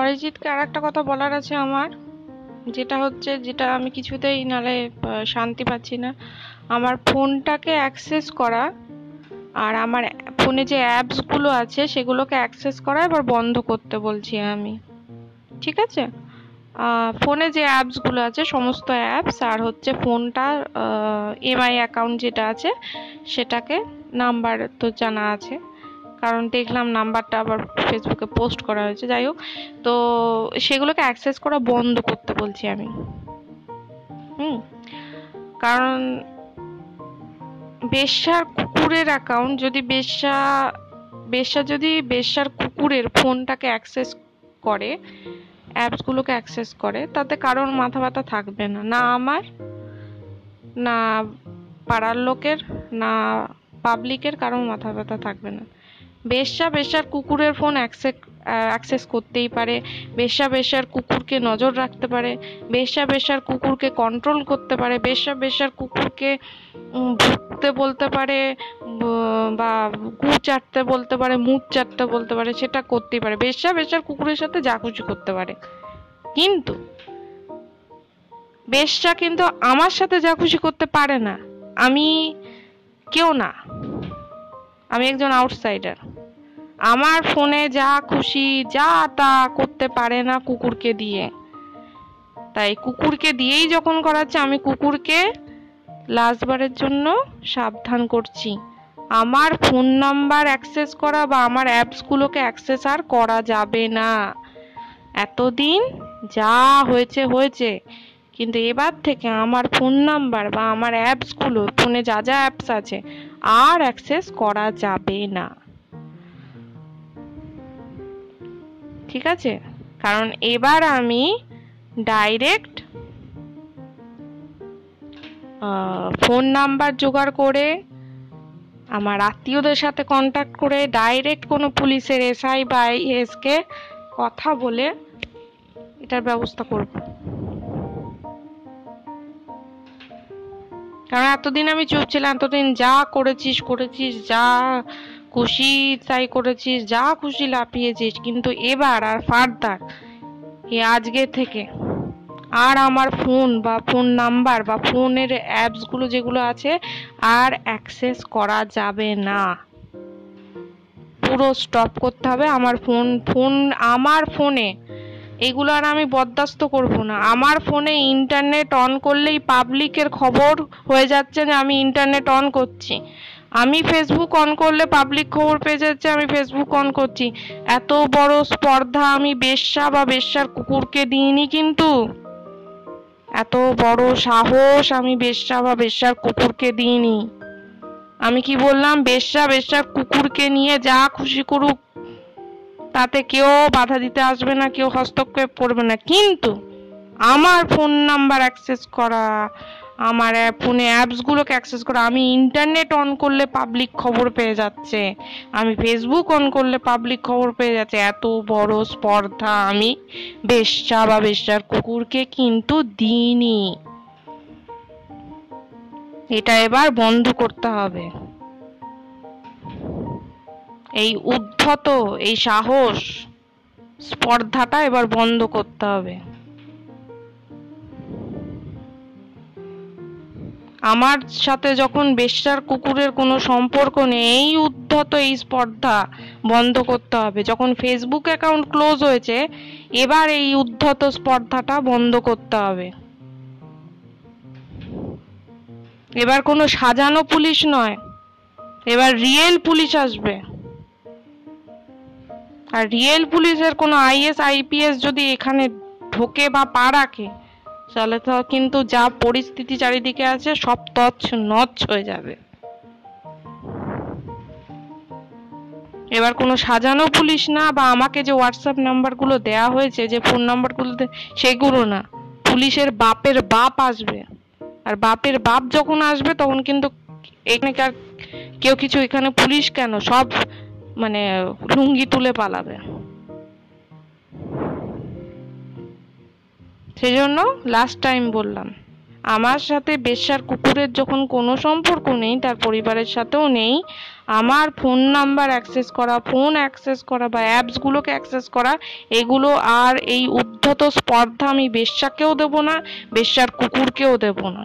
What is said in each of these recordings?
অরিজিৎকে আর একটা কথা বলার আছে আমার, যেটা হচ্ছে যেটা আমি কিছুতেই নালে শান্তি পাচ্ছি না। আমার ফোনটাকে অ্যাক্সেস করা আর আমার ফোনে যে অ্যাপসগুলো আছে সেগুলোকে অ্যাক্সেস করা এবার বন্ধ করতে বলছি আমি। ঠিক আছে? ফোনে যে অ্যাপসগুলো আছে, সমস্ত অ্যাপস আর হচ্ছে ফোনটার এমআই অ্যাকাউন্ট যেটা আছে, সেটাকে নাম্বার তো জানা আছে। কারণ দেখলাম নাম্বারটা আবার ফেসবুকে পোস্ট করা হয়েছে, যাই হোক। তো সেগুলোকে অ্যাক্সেস করা বন্ধ করতে বলছি আমি। হুম? কারণ বেশ্যার কুকুরের অ্যাকাউন্ট যদি বেশ্যা বেশ্যা যদি বেশ্যার কুকুরের ফোনটাকে অ্যাক্সেস করে অ্যাপসগুলোকে অ্যাক্সেস করে, তাতে কারোর মাথা ব্যথা থাকবে না। না আমার, না পাড়ার লোকের, না পাবলিকের কারোর মাথা ব্যথা থাকবে না। বেশ্যা বেশ্যার কুকুরের ফোন অ্যাক্সেস করতেই পারে। বেশ্যা বেশ্যার কুকুরকে নজর রাখতে পারে। বেশ্যা বেশ্যার কুকুরকে কন্ট্রোল করতে পারে। বেশ্যা বেশ্যার কুকুরকে ভুগতে বলতে পারে বা গু চাটতে বলতে পারে, মুখ চাটতে বলতে পারে, সেটা করতেই পারে। বেশ্যা বেশ্যার কুকুরের সাথে যা খুশি করতে পারে। কিন্তু বেশ্যা কিন্তু আমার সাথে যা খুশি করতে পারে না। আমি কেউ না। আমি একজন আউটসাইডার আমার ফোনে যা খুশি, যা তা করতে পারে না কুকুরকে দিয়ে। তাই কুকুরকে দিয়েই যখন করাচ্ছে, আমি কুকুরকে লাস্টবারের জন্য সাবধান করছি। আমার ফোন নাম্বার অ্যাক্সেস করা বা আমার অ্যাপসগুলোকে অ্যাক্সেস আর করা যাবে না। এতদিন যা হয়েছে হয়েছে। কিন্তু এবার থেকে আমার ফোন নাম্বার বা আমার অ্যাপসগুলো ফোনে যা যা অ্যাপস আছে, আর অ্যাক্সেস করা যাবে না। ঠিক আছে? কারণ এবার আমি ডাইরেক্ট ফোন নাম্বার জোগাড় করে আমার আত্মীয়দের সাথে কন্ট্যাক্ট করে ডাইরেক্ট কোনো পুলিশের এসআই বা আইএসকে কথা বলে এটার ব্যবস্থা করব। কারণ এতদিন আমি চুপ ছিলাম, এতদিন যা করেছিস করেছিস, যা খুশি তাই করেছিস, যা খুশি লাফিয়েছিস, কিন্তু এবার আর ফার্দার এ আজকে থেকে। আর আমার ফোন বা ফোন নাম্বার বা ফোনের অ্যাপসগুলো যেগুলো আছে আর অ্যাক্সেস করা যাবে না। পুরো স্টপ করতে হবে আমার ফোন ফোন, আমার ফোনে। এগুলো আর আমি বরদাস্ত করব না। আমার ফোনে ইন্টারনেট অন করলেই পাবলিকের খবর হয়ে যাচ্ছে যে আমি ইন্টারনেট অন করছি। আমি ফেসবুক অন করলে পাবলিক খবর পেয়ে যাচ্ছে, আমি ফেসবুক অন করছি। এত বড় স্পর্ধা আমি বেশ্যা বা বেশ্যার কুকুরকে দিইনি কিন্তু। এত বড় সাহস আমি বেশ্যা বা বেশ্যার কুকুরকে দিইনি। আমি কি বললাম? বেশ্যা, বেশ্যার কুকুরকে নিয়ে যা খুশি করুক, তাতে কেউ বাধা দিতে আসবে না, কেউ হস্তক্ষেপ করবে না। কিন্তু আমার ফোন নাম্বার অ্যাক্সেস করা আমার ফোনে অ্যাপসগুলোকে অ্যাক্সেস করা আমি ইন্টারনেট অন করলে পাবলিক খবর পেয়ে যাচ্ছে। আমি ফেসবুক অন করলে পাবলিক খবর পেয়ে যাচ্ছে। এত বড় স্পর্ধা আমি। বেশ্যা বা বেশ্যার কুকুরকে কিন্তু দিইনি। এটা এবার বন্ধ করতে হবে। এই উদ্ধত, এই সাহস, স্পর্ধাটা এবার বন্ধ করতে হবে। আমার সাথে যখন বেশ্যার কুকুরের কোনো সম্পর্ক নেই, এই উদ্ধত এই স্পর্ধা বন্ধ করতে হবে। যখন ফেসবুক অ্যাকাউন্ট ক্লোজ হয়েছে, এবার এই উদ্ধত স্পর্ধাটা বন্ধ করতে হবে। এবার কোনো সাজানো পুলিশ নয়, এবার রিয়েল পুলিশ আসবে। আর রিয়েল পুলিশের কোনো আইএস আইপিএস যদি এখানে ঢোকে বা পা রাখে তাহলে তো, কিন্তু যা পরিস্থিতি চারিদিকে আছে, সব তছ নচ হয়ে যাবে। এবার কোনো সাজানো পুলিশ না, বা আমাকে যে হোয়াটসঅ্যাপ নাম্বারগুলো দেয়া হয়েছে, যে ফোন নাম্বারগুলো সেগুলো না। পুলিশের বাপের বাপ আসবে। আর বাপের বাপ যখন আসবে, তখন কিন্তু এখানকার কেউ কিছু, এখানে পুলিশ কেন? সব মানে লুঙ্গি তুলে পালাবে। সেই জন্য লাস্ট টাইম বললাম। আমার সাথে বেশ্যার কুকুরের যখন কোনো সম্পর্ক নেই, তার পরিবারের সাথেও নেই, আমার ফোন নাম্বার অ্যাক্সেস করা ফোন অ্যাক্সেস করা বা অ্যাপসগুলোকে অ্যাক্সেস করা, এগুলো আর এই উদ্ধত স্পর্ধা আমি বেশ্যাকেও দেব না, বেশ্যার কুকুরকেও দেব না।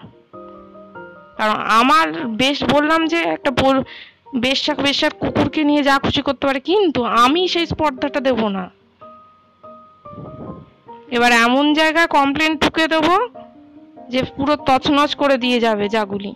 কারণ আমার বেশ বললাম যে একটা বেশ্যা বেশ্যার কুকুরকে নিয়ে যা খুশি করতে পারে, কিন্তু আমি সেই স্পর্ধাটা দেব না। এবার এমন জায়গায় কমপ্লেন ঠুকে দেবো যে পুরো তছনছ করে দিয়ে যাবে জাগুলি।